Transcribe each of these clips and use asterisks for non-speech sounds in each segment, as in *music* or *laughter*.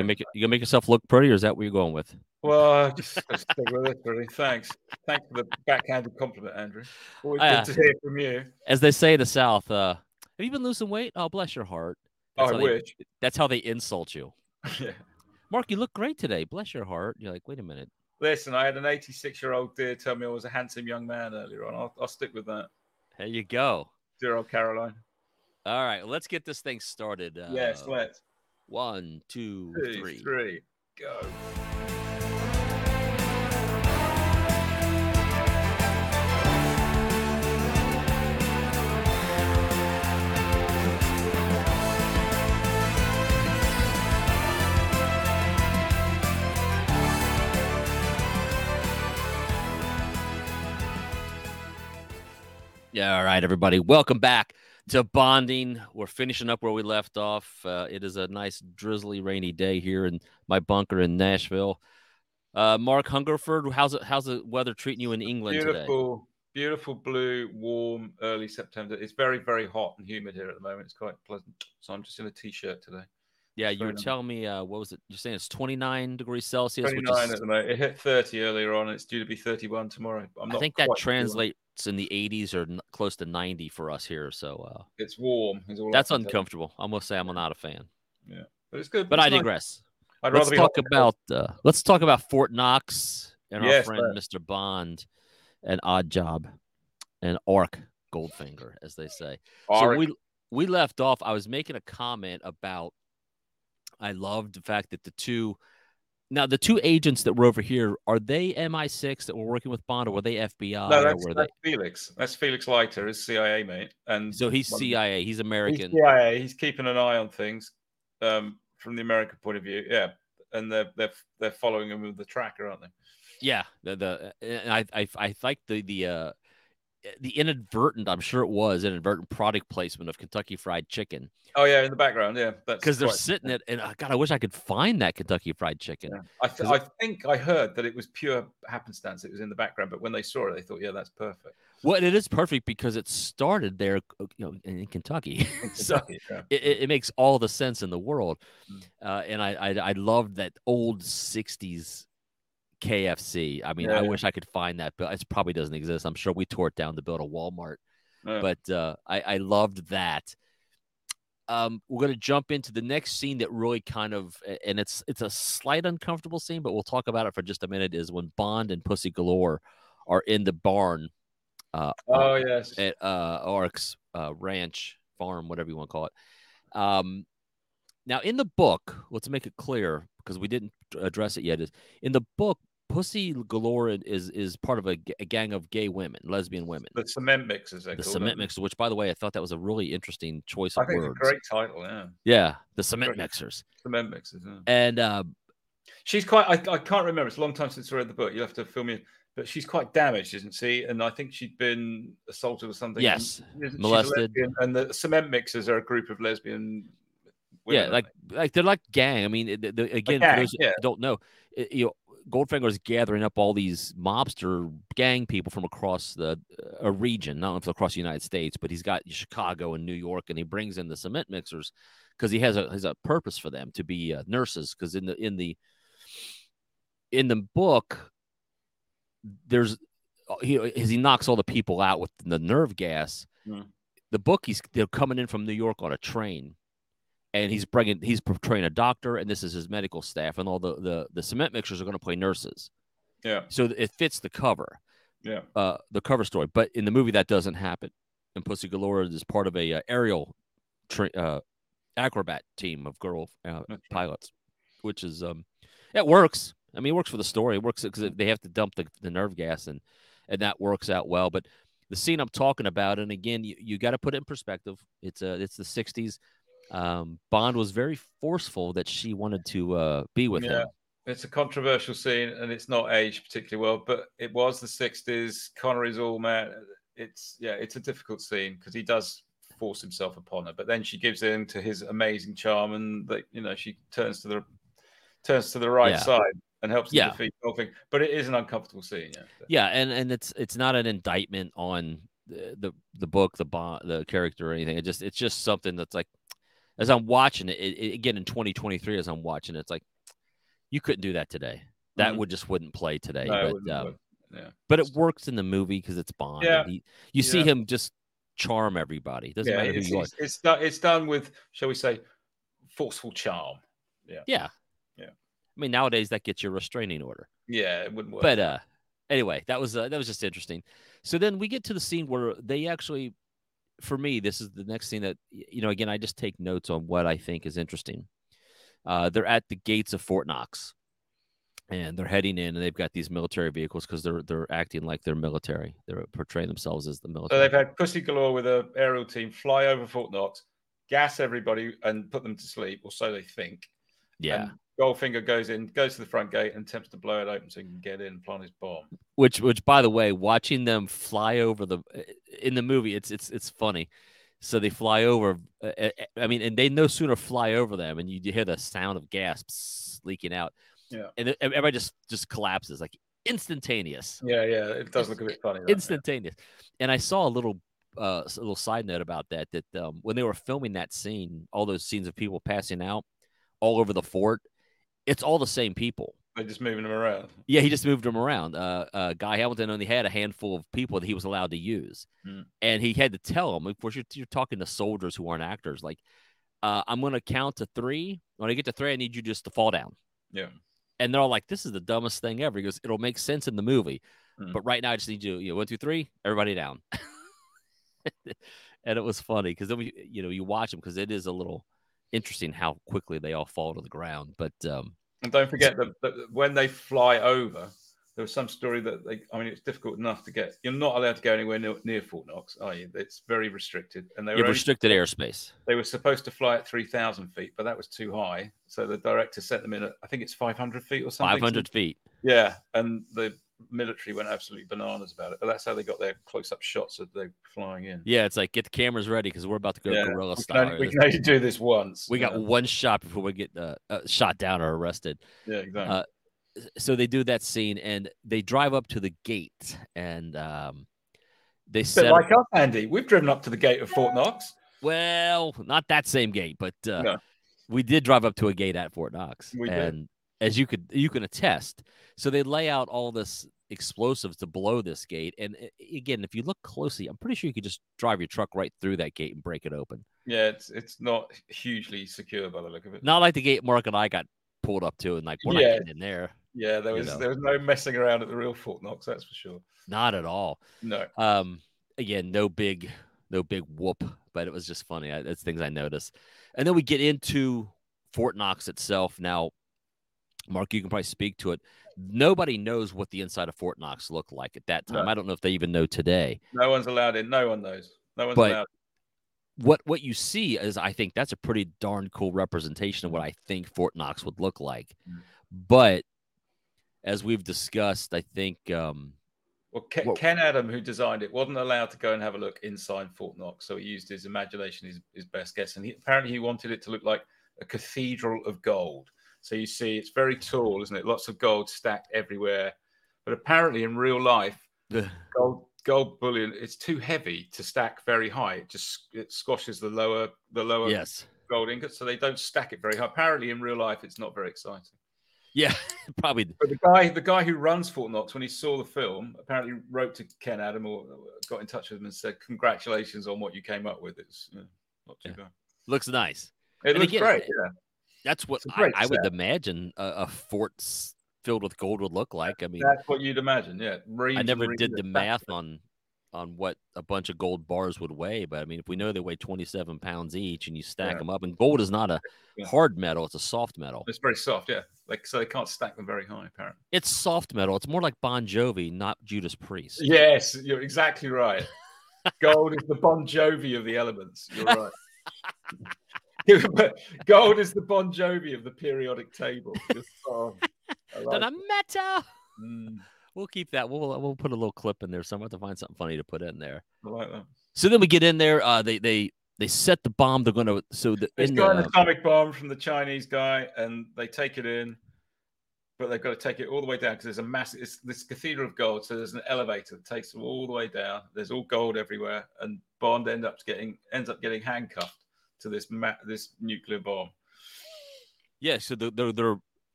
You make it, you gonna make yourself look pretty, or is that what you're going with? Well, *laughs* *laughs* just, just stick with it, really. Thanks. Thanks for the backhanded compliment, Andrew. Always Uh, good to hear from you. As they say in the South, uh, have you been losing weight? Oh, bless your heart. Oh, That's I how they- That's how they insult you. *laughs* yeah. Mark, you look great today. Bless your heart. You're like, wait a minute. Listen, I had an 86 year old dear tell me I was a handsome young man earlier on. I'll, I'll stick with that. There you go. Dear old Caroline. All right, let's get this thing started. Uh, yes, let's. One, two, Two, three. three, go. Yeah, all right, everybody. Welcome back to Bonding. We're finishing up where we left off. Uh, it is a nice, drizzly, rainy day here in my bunker in Nashville. Uh, Mark Hungerford, how's it? How's the weather treating you in England today? Beautiful, beautiful blue, warm, early September. It's very, very hot and humid here at the moment. It's quite pleasant. So I'm just in a t shirt today. Yeah, you were nice. telling me uh, what was it? You're saying it's 29 degrees Celsius, which 29 is at the moment. It hit 30 earlier on. It's due to be 31 tomorrow. I'm I think that quite translates in the 80s or n- close to 90 for us here. So uh, It's warm. That's uncomfortable. I'm gonna say I'm not a fan. Yeah, but it's good. But It's I nice. digress. I'd let's rather talk about uh, let's talk about Fort Knox and our Yes, friend Mr. Bond and Odd Job and Auric Goldfinger, as they say. cold. So we we left off. I was making a comment about I loved the fact that the two now the two agents that were over here are they MI6 that were working with Bond or were they FBI no, that's, were they? Felix. That's Felix Leiter, his CIA mate. And So he's CIA. He's He's American. CIA. He's keeping an eye on things um, from the American point of view. Yeah, and they're they're they're following him with the tracker, aren't they? Yeah, the the and I I I like the the uh the inadvertent I'm sure it was inadvertent product placement of Kentucky Fried Chicken Oh yeah, in the background. Yeah, because they're sitting it and uh, God I wish I could find that Kentucky Fried Chicken. Yeah. I, th- I think I heard that it was pure happenstance. It was in the background, but when they saw it, they thought, "Yeah, that's perfect." Well, it is perfect because it started there, uh, you know, in, in Kentucky. In *laughs* so Kentucky, yeah. it, it it makes all the sense in the world, Mm. uh, and I, I I loved that old '60s KFC. I mean, I Yeah. wish I could find that, but it probably doesn't exist. I'm sure we tore it down to build a Walmart. Yeah. but uh, I, I loved that. Um, we're gonna jump into the next scene that really kind of, and it's it's a slight uncomfortable scene, but we'll talk about it for just a minute. Is when Bond and Pussy Galore are in the barn uh, oh yes, at uh, Auric's uh, ranch farm, whatever you want to call it. Um, now, in the book, let's make it clear because we didn't address it yet. Is in the book, Pussy Galore is is part of a, g- a gang of gay women, lesbian women the cement mixers. The cement mixers, which by the way, I thought that was a really interesting choice I of think words. it's a great title. Yeah, Yeah, the cement Great. mixers. cement mixers. Yeah. And uh, She's quite. I, I can't remember. It's a long time since I read the book. You will have to fill me in. But she's quite damaged, isn't she? And I think she'd been assaulted or something. Yes, and molested. and the cement mixers are a group of lesbian. Women, yeah, like like they're like gang. I mean, it- the, the- again, gang, for those yeah. who don't know, it- you know, Goldfinger's gathering up all these mobster gang people from across the a region, not only across the United States, but he's got Chicago and New York, and he brings in the cement mixers because he has a has a purpose for them to be uh, nurses. Because in the in the in the book, there's uh, he as he knocks all the people out with the nerve gas. Hmm. The book he's they're coming in from New York on a train, and he's bringing he's portraying a doctor, and this is his medical staff, and all the the the cement mixers are going to play nurses. Yeah, So it fits the cover, yeah. uh, the cover story. But in the movie, that doesn't happen. And Pussy Galore is part of a uh, aerial tra- uh, acrobat team of girl uh, pilots, which is um, it works. I mean, it works for the story. It works because they have to dump the, the nerve gas, and and that works out well. But the scene I'm talking about, and again, you, you got to put it in perspective. It's uh, it's the '60s. Um, Bond was very forceful that she wanted to uh, be with Yeah. him. It's a controversial scene, and it's not aged particularly well. But it was the '60s. Connery's all man. It's yeah, it's a difficult scene because he does force himself upon her, but then she gives in to his amazing charm, and that you know she turns to the turns to the right Yeah. side and helps Yeah. defeat the whole thing. But it is an uncomfortable scene. Yeah, Yeah, and and it's it's not an indictment on the the, the book, the bond, the character, or anything. It just it's just something that's like as I'm watching it, it, it, again in 2023, as I'm watching it, it's like you couldn't do that today. That Mhm. would just wouldn't play today. No, but um, yeah. but it works in the movie because it's Bond. Yeah. he- you see him just charm everybody. Doesn't yeah, matter who it's, you are. it's, it's done. It's done with, shall we say, forceful charm. Yeah. Yeah. I mean, nowadays that gets you a restraining order. Yeah, it wouldn't work. But uh, anyway, that was uh, that was just interesting. So then we get to the scene where they actually, for me, this is the next thing that you know. Again, I just take notes on what I think is interesting. Uh, they're at the gates of Fort Knox, and they're heading in, and they've got these military vehicles because they're they're acting like they're military. They're portraying themselves as the military. so they've had Pussy Galore with a aerial team fly over Fort Knox, gas everybody, and put them to sleep, or so they think. yeah, And Goldfinger goes in, goes to the front gate, and attempts to blow it open so he can get in and plant his bomb. which which by the way watching them fly over the in the movie it's it's it's funny so they fly over uh, uh, i mean and they no sooner fly over them and you hear the sound of gasps leaking out Yeah. and everybody just just collapses like instantaneous Yeah, yeah, it does look a bit funny. that, instantaneous and i saw a little uh s- a little side note about that that um when they were filming that scene all those scenes of people passing out all over the fort it's all the same people They're just moving them around. yeah, he just moved them around. Uh, uh, Guy Hamilton only had a handful of people that he was allowed to use, Hmm. and he had to tell them. Of course, you're, you're talking to soldiers who aren't actors. Like, uh, I'm going to count to three. When I get to three, I need you just to fall down. Yeah. And they're all like, "This is the dumbest thing ever." He goes, "It'll make sense in the movie, Hmm. but right now I just need you. You know, one, two, three, everybody down." *laughs* and it was funny because then we, you know, you watch them because it is a little interesting how quickly they all fall to the ground. But um, And don't forget that, that when they fly over, there was some story that they, I mean, it's difficult enough to get. You're not allowed to go anywhere near, near Fort Knox, are you? It's very restricted. And they were, only- restricted airspace. they were supposed to fly at 3,000 feet, but that was too high. So the director set them in at, I think it's 500 feet or something. 500 feet. Yeah. And the military went absolutely bananas about it. But that's how they got their close up shots of they flying in. Yeah, it's like get the cameras ready because we're about to go Yeah, guerrilla We style. only, we can only do this once. We got Yeah, one shot before we get uh, uh, shot down or arrested. yeah exactly. uh, So they do that scene and they drive up to the gate and um, they set like us, Andy. We've driven up to the gate of Fort Knox. well, not that same gate, but uh, No. we did drive up to a gate at Fort Knox. We did. and as you could you can attest, so they lay out all this explosives to blow this gate. And uh, again, if you look closely, I'm pretty sure you could just drive your truck right through that gate and break it open. Yeah, it's it's not hugely secure by the look of it. Not like the gate Mark and I got pulled up to, and like we're Yeah. not getting in there. Yeah, there you was know. there was no messing around at the real Fort Knox, that's for sure. Not at all. No. Um, again, no big, no big whoop, but it was just funny. I, that's things I noticed. And then we get into Fort Knox itself. Now, Mark, you can probably speak to it. Nobody knows what the inside of Fort Knox looked like at that time. No. I don't know if they even know today. No one's allowed in. No one knows. No one's But- allowed. What what you see is, I think that's a pretty darn cool representation of what I think Fort Knox would look like. Mm. But as we've discussed, I think um, Well, Ken, Well- Ken Adam, who designed it, wasn't allowed to go and have a look inside Fort Knox, so he used his imagination, his, his best guess, and he, apparently he wanted it to look like a cathedral of gold. So you see, it's very tall, isn't it? Lots of gold stacked everywhere. But apparently, in real life, the gold gold bullion it's too heavy to stack very high. It just it squashes the lower the lower yes, gold ingots, so they don't stack it very high. Apparently, in real life, it's not very exciting. yeah, *laughs* probably But the guy, the guy who runs Fort Knox, when he saw the film, apparently wrote to Ken Adam or got in touch with him and said, "Congratulations on what you came up with. It's yeah, not too Yeah. bad. looks nice. It And looks again, great. Yeah, That's what I, I would imagine a, a fort filled with gold would look like. I mean, that's what you'd imagine. Yeah, reams I never did the math on on what a bunch of gold bars would weigh, but I mean, if we know they weigh 27 pounds each and you stack Yeah. them up, and gold is not a Yeah. hard metal, it's a soft metal. It's very soft. Yeah, like so they can't stack them very high. Apparently. It's soft metal. It's more like Bon Jovi, not Judas Priest. Yes, you're exactly right. *laughs* Gold is the Bon Jovi of the elements. You're right. *laughs* But *laughs* Gold is the Bon Jovi of the periodic table. Just, oh, I like Then a metal. it. Mm, We'll keep that. We'll we'll put a little clip in there I'm somewhere to find something funny to put in there. I like that. So then we get in there. Uh, they they they set the bomb. They're going to so the, It's in got an the, atomic bomb from the Chinese guy, and they take it in, but they've got to take it all the way down because there's a massive. It's this cathedral of gold, so there's an elevator that takes them all the way down. There's all gold everywhere, and Bond ends up getting ends up getting handcuffed to this ma- this nuclear bomb. Yeah, so the the, the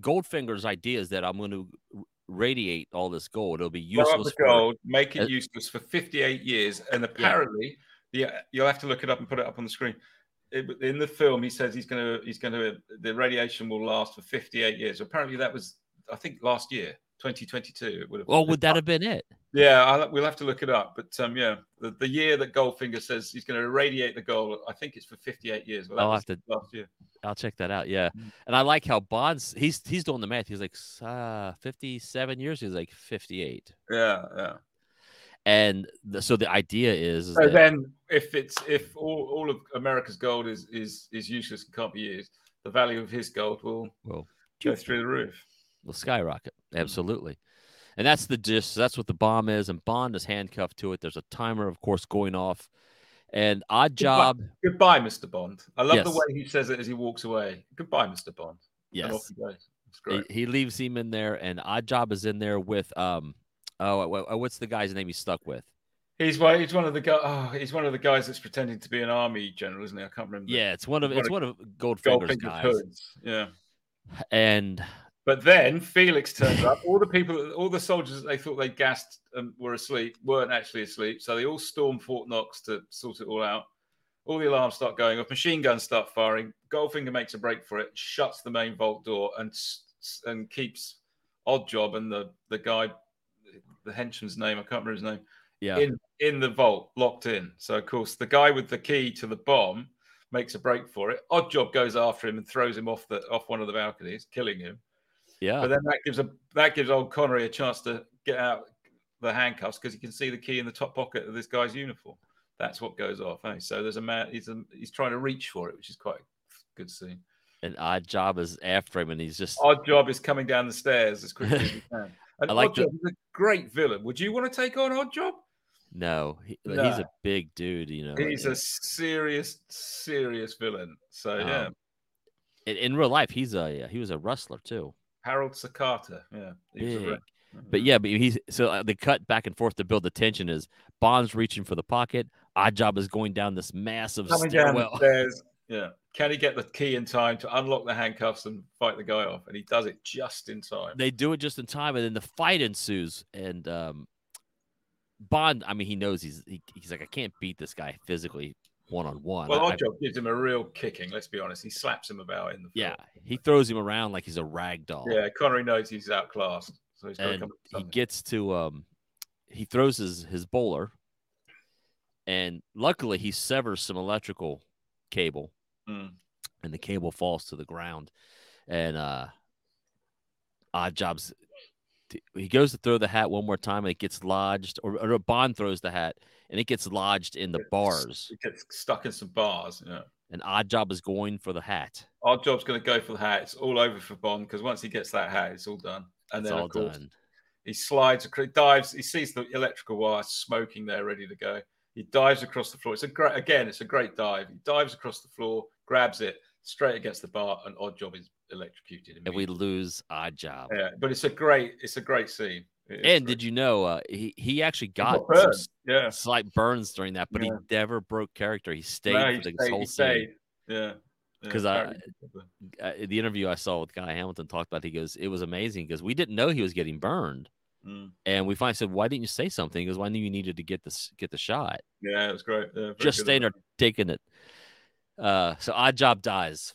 Goldfinger's idea is that I'm going to radiate all this gold. It'll be useless. for- gold, make it Uh, useless for 58 years, and apparently, yeah, you'll have to look it up and put it up on the screen. It, in the film, he says he's going to he's going to the radiation will last for 58 years. Apparently, that was I think last year, 2022. It would have. Well, would that have been it? Yeah, I'll, we'll have to look it up. But um, yeah, the, the year that Goldfinger says he's going to irradiate the gold, I think it's for 58 years. Well, I'll have to- last year. I'll check that out. Yeah, Mm. and I like how Bond's he's he's doing the math. He's like uh, 57 years. He's like 58, Yeah, yeah. and the, so the idea is, is So then, if it's if all, all of America's gold is is is useless and can't be used, the value of his gold will well, go through the roof. will skyrocket. Absolutely. And that's the gist. That's what the bomb is. And Bond is handcuffed to it. There's a timer, of course, going off. And odd Goodbye. job. Goodbye, Mr. Bond. I love the way he says it as he walks away. Goodbye, Mr. Bond. And off Yes. he goes. He, great. he leaves him in there, and odd job is in there with um oh wha- wha- what's the guy's name he's stuck with? He's one. He's one of the guys. Oh, he's one of the guys that's pretending to be an army general, isn't he? I can't remember. Yeah, it's one of it's one of Goldfinger's Goldfinger's guys. hoods. Yeah. And But then Felix turns up. All the people, all the soldiers that they thought they gassed and were asleep weren't actually asleep. So they all storm Fort Knox to sort it all out. All the alarms start going off. Machine guns start firing. Goldfinger makes a break for it, shuts the main vault door, and and keeps Oddjob and the the guy, the henchman's name I can't remember his name, yeah, in in the vault, locked in. So of course the guy with the key to the bomb makes a break for it. Odd Job goes after him and throws him off the off one of the balconies, killing him. Yeah, But then that gives a that gives old Connery a chance to get out the handcuffs because he can see the key in the top pocket of this guy's uniform. That's what goes off. Eh? So there's a man. He's a, he's trying to reach for it, which is quite a good scene. and odd job is after him, and he's just Odd job is coming down the stairs as quickly as he can. *laughs* And I like is a great villain. Would you want to take on Odd Job? no, he, he's a big dude, you know. He's and- a serious, serious villain. So yeah, Um, in, in real life, he's a he was a wrestler too. Harold Sakata. Yeah, he was a Big. But yeah, but he's so uh, the cut back and forth to build the tension is Bond's reaching for the pocket. Odd job is going down this massive coming stairwell. *laughs* Yeah. Can he get the key in time to unlock the handcuffs and fight the guy off? And he does it just in time. They do it just in time, and then the fight ensues. And um, Bond, I mean, he knows he's he, he's like, I can't beat this guy physically one on one. Well, I- Oddjob gives him a real kicking. Let's be honest. He slaps him about in the yeah, film. he throws him around like he's a rag doll. Yeah, Connery knows he's outclassed, so he's got to and he gets to um, he throws his his bowler, and luckily he severs some electrical cable. Mm. and the cable falls to the ground. And uh odd jobs he goes to throw the hat one more time and it gets lodged or, or Bond throws the hat and it gets lodged in the It's- bars It gets stuck in some bars. Yeah. and odd job is going for the hat. Oddjob's going to go for the hat. It's all over for Bond because once he gets that hat, it's all done. And It's then, all of course, done. he slides, across, dives. He sees the electrical wire smoking there, ready to go. He dives across the floor. It's a great, again, it's a great dive. He dives across the floor, grabs it straight against the bar, and Oddjob is electrocuted. And we lose odd job. Yeah, but it's a great, it's a great scene. And great. did you know uh, he he actually He got, some burned. Yeah, slight burns during that, but Yeah. he never broke character. He stayed No, for he the stayed- whole he scene. Yeah, Yeah, 'Cause I- uh, the interview I saw with Guy Hamilton talked about, he goes, it was amazing because we didn't know he was getting burned, Mm. and we finally said, why didn't you say something? Because I knew you needed to get this get the shot. Yeah, it was great. Yeah, Just staying there taking it. Uh, so odd job dies,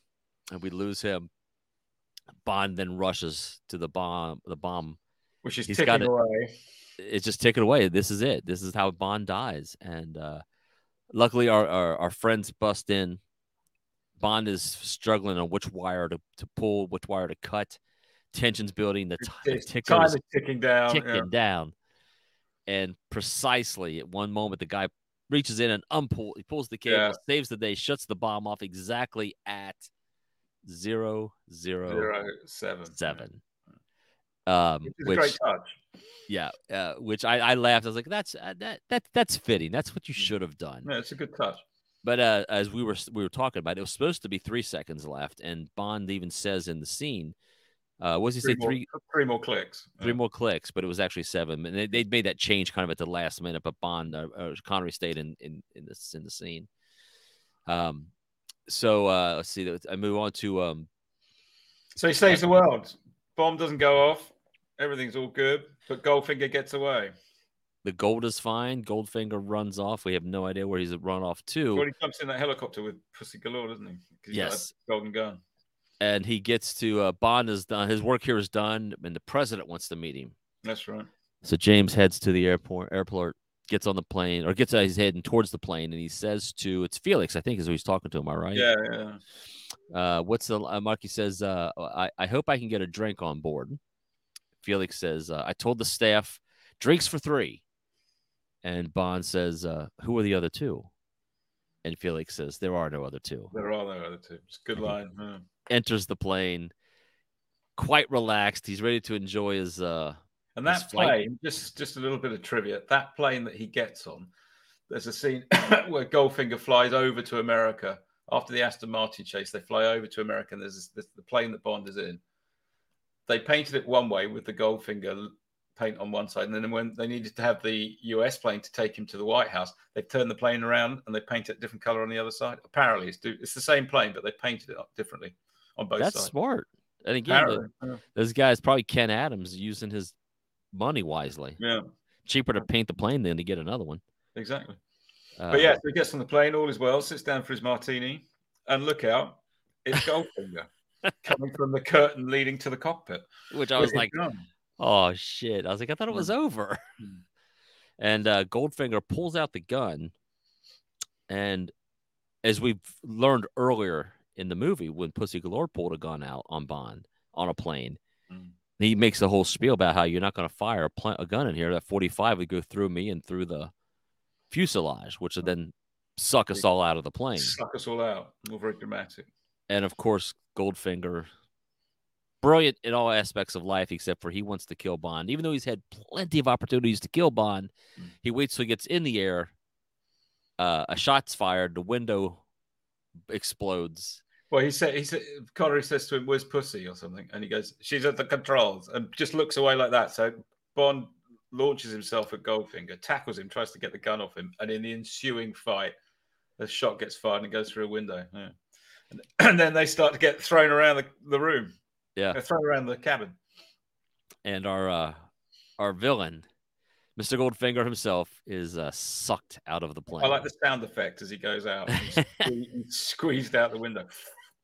and we lose him. Bond then rushes to the bomb. The bomb. which is he's ticking got it. away. It's just ticking away. This is it. This is how Bond dies. And uh, luckily, our, our our friends bust in. Bond is struggling on which wire to, to pull, which wire to cut. Tensions building. The, t- the ticker time is is ticking down. ticking yeah. down. And precisely at one moment, the guy reaches in and unpull. He pulls the cable, Yeah. saves the day, shuts the bomb off exactly at zero zero Zero seven. seven. Um, Which is a great touch. yeah, uh, which I, I laughed. I was like, that's uh, that that that's fitting. That's what you Mm. should have done. Yeah, it's a good touch. But uh, as we were we were talking about, it was supposed to be three seconds left, and Bond even says in the scene, uh, what does he say? more, Three three more clicks. three Yeah. more clicks, but it was actually seven. And they, they made that change kind of at the last minute, but Bond uh, uh, Connery stayed in in in this in the scene. Um, so uh, let's see. I move on to um, So he saves the world. Bomb doesn't go off. Everything's all good, but Goldfinger gets away. the gold is fine. Goldfinger runs off. We have no idea where he's run off to. Well, he jumps in that helicopter with Pussy Galore, doesn't he? he's Yes. golden gun. and he gets to uh, Bond is done. His work here is done, and the president wants to meet him. That's right. So James heads to the airport. Airport gets on the plane, or gets his head and towards the plane, and he says to it's Felix, I think, is who he's talking to. Am I right? Yeah, yeah. Uh, what's the uh, Marky says? Uh, I I hope I can get a drink on board. Felix says, uh, I told the staff drinks for three, and Bond says, uh, Who are the other two? And Felix says, There are no other two. There are no other two. It's a good line. yeah. Enters the plane, quite relaxed. He's ready to enjoy his. uh And that flight- plane, just just a little bit of trivia. That plane that he gets on, there's a scene *coughs* where Goldfinger flies over to America after the Aston Martin chase. They fly over to America, and there's, this, this, the plane that Bond is in. They painted it one way with the Goldfinger paint on one side, and then when they needed to have the US plane to take him to the White House, they turned the plane around and they painted a different color on the other side. Apparently, it's, do- it's the same plane, but they painted it up differently on both That's sides. smart. And again, the- this guy's probably Ken Adams using his money wisely. yeah, Cheaper to paint the plane than to get another one. exactly. Uh, But yeah, so he gets on the plane, all is well, sits down for his martini, and look out, it's *laughs* Goldfinger coming from the curtain leading to the cockpit. which I was like, gun. oh shit! I was like, I thought it was over. Hmm. *laughs* And uh, Goldfinger pulls out the gun, and as we've learned earlier in the movie, when Pussy Galore pulled a gun out on Bond on a plane, Mm. He makes the whole spiel about how you're not going to fire a, pl- a gun in here. That 45 would go through me and through the fuselage, which would then suck us all out of the plane. suck us all out. All very dramatic. and of course Goldfinger, brilliant in all aspects of life except for he wants to kill Bond. Even though he's had plenty of opportunities to kill Bond, Mm. he waits till he gets in the air. Uh, a shot's fired, the window explodes. Well, he said, he said, Connery says to him, Where's Pussy or something? And he goes, She's at the controls and just looks away like that. So Bond launches himself at Goldfinger, tackles him, tries to get the gun off him. And in the ensuing fight, the shot gets fired and goes through a window. Yeah. And, *clears throat* and then they start to get thrown around the, the room, Yeah, They're thrown around the cabin. and our uh, our villain, Mr. Goldfinger himself, is uh, sucked out of the plane. I like the sound effect as he goes out. He's *laughs* squeezed out the window.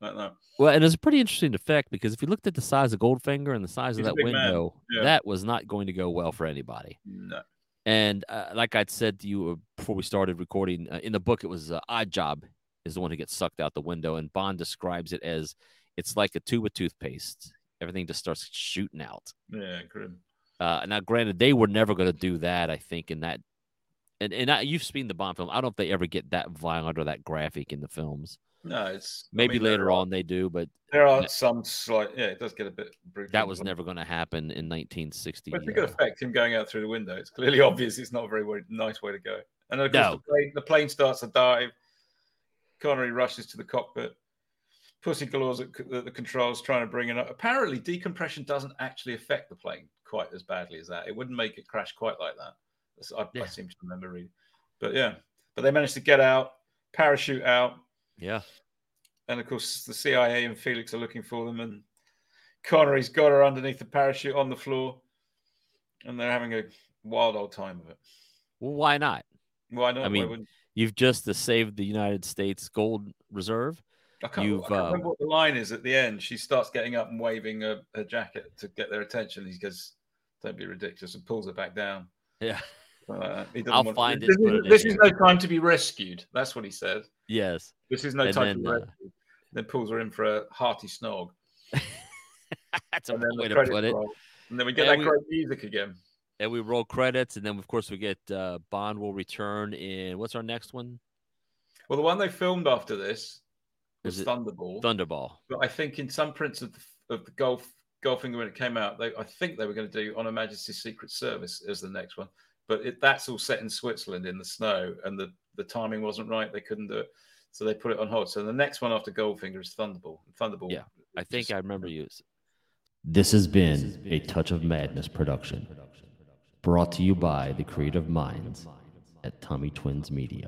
Like that. Well, and it's a pretty interesting effect because if you looked at the size of Goldfinger and the size He's of that window, Yeah. that was not going to go well for anybody. No. And uh, like I'd said to you uh, before we started recording, uh, in the book, it was uh, Odd Job is the one who gets sucked out the window, and Bond describes it as it's like a tube of toothpaste. Everything just starts shooting out. Yeah, grim. Uh, now, granted, they were never going to do that. I think in that, and and I, you've seen the Bond film. I don't know if they ever get that violent or that graphic in the films. No, it's I Maybe mean, later on they do, but There are Yeah. some slight, yeah, it does get a bit brutal. that was never going to happen in 1960. But good uh, effect him going out through the window. It's clearly *laughs* obvious. It's not a very way, nice way to go. And of course, No. the, plane, the plane starts to dive. Connery rushes to the cockpit. Pussy Galore's at the, the controls trying to bring it up. Apparently, decompression doesn't actually affect the plane quite as badly as that. It wouldn't make it crash quite like that. I, Yeah. I seem to remember reading. But yeah, but they managed to get out, parachute out, yeah, and of course the CIA and Felix are looking for them, and Connery's got her underneath the parachute on the floor, and they're having a wild old time of it. well, why not? Why not? I mean, You've just uh, saved the United States gold reserve. I can't, you've, I can't um, remember what the line is at the end. She starts getting up and waving her, her jacket to get their attention. He goes, "Don't be ridiculous," and pulls her back down. Yeah. Uh, I'll want- find it, This, is, this is no time to be rescued. That's what he said. Yes. This is no And time then, to be uh, rescued. Then pulls her in for a hearty snog. *laughs* That's a And then way to credits put it. roll. And then we get And that we- great music again. And we roll credits, and then of course we get uh, Bond will return in what's our next one? Well, the one they filmed after this was Is Thunderball. Thunderball. but I think in some prints of the, of the golf golfing when it came out, they I think they were going to do On Her Majesty's Secret Service as the next one. But it, that's all set in Switzerland in the snow, and the the timing wasn't right. They couldn't do it, so they put it on hold. So the next one after Goldfinger is Thunderball. Thunderball. Yeah, I think just- I remember you. This has been a Touch of Madness production, brought to you by the creative minds at Tommy Twins Media.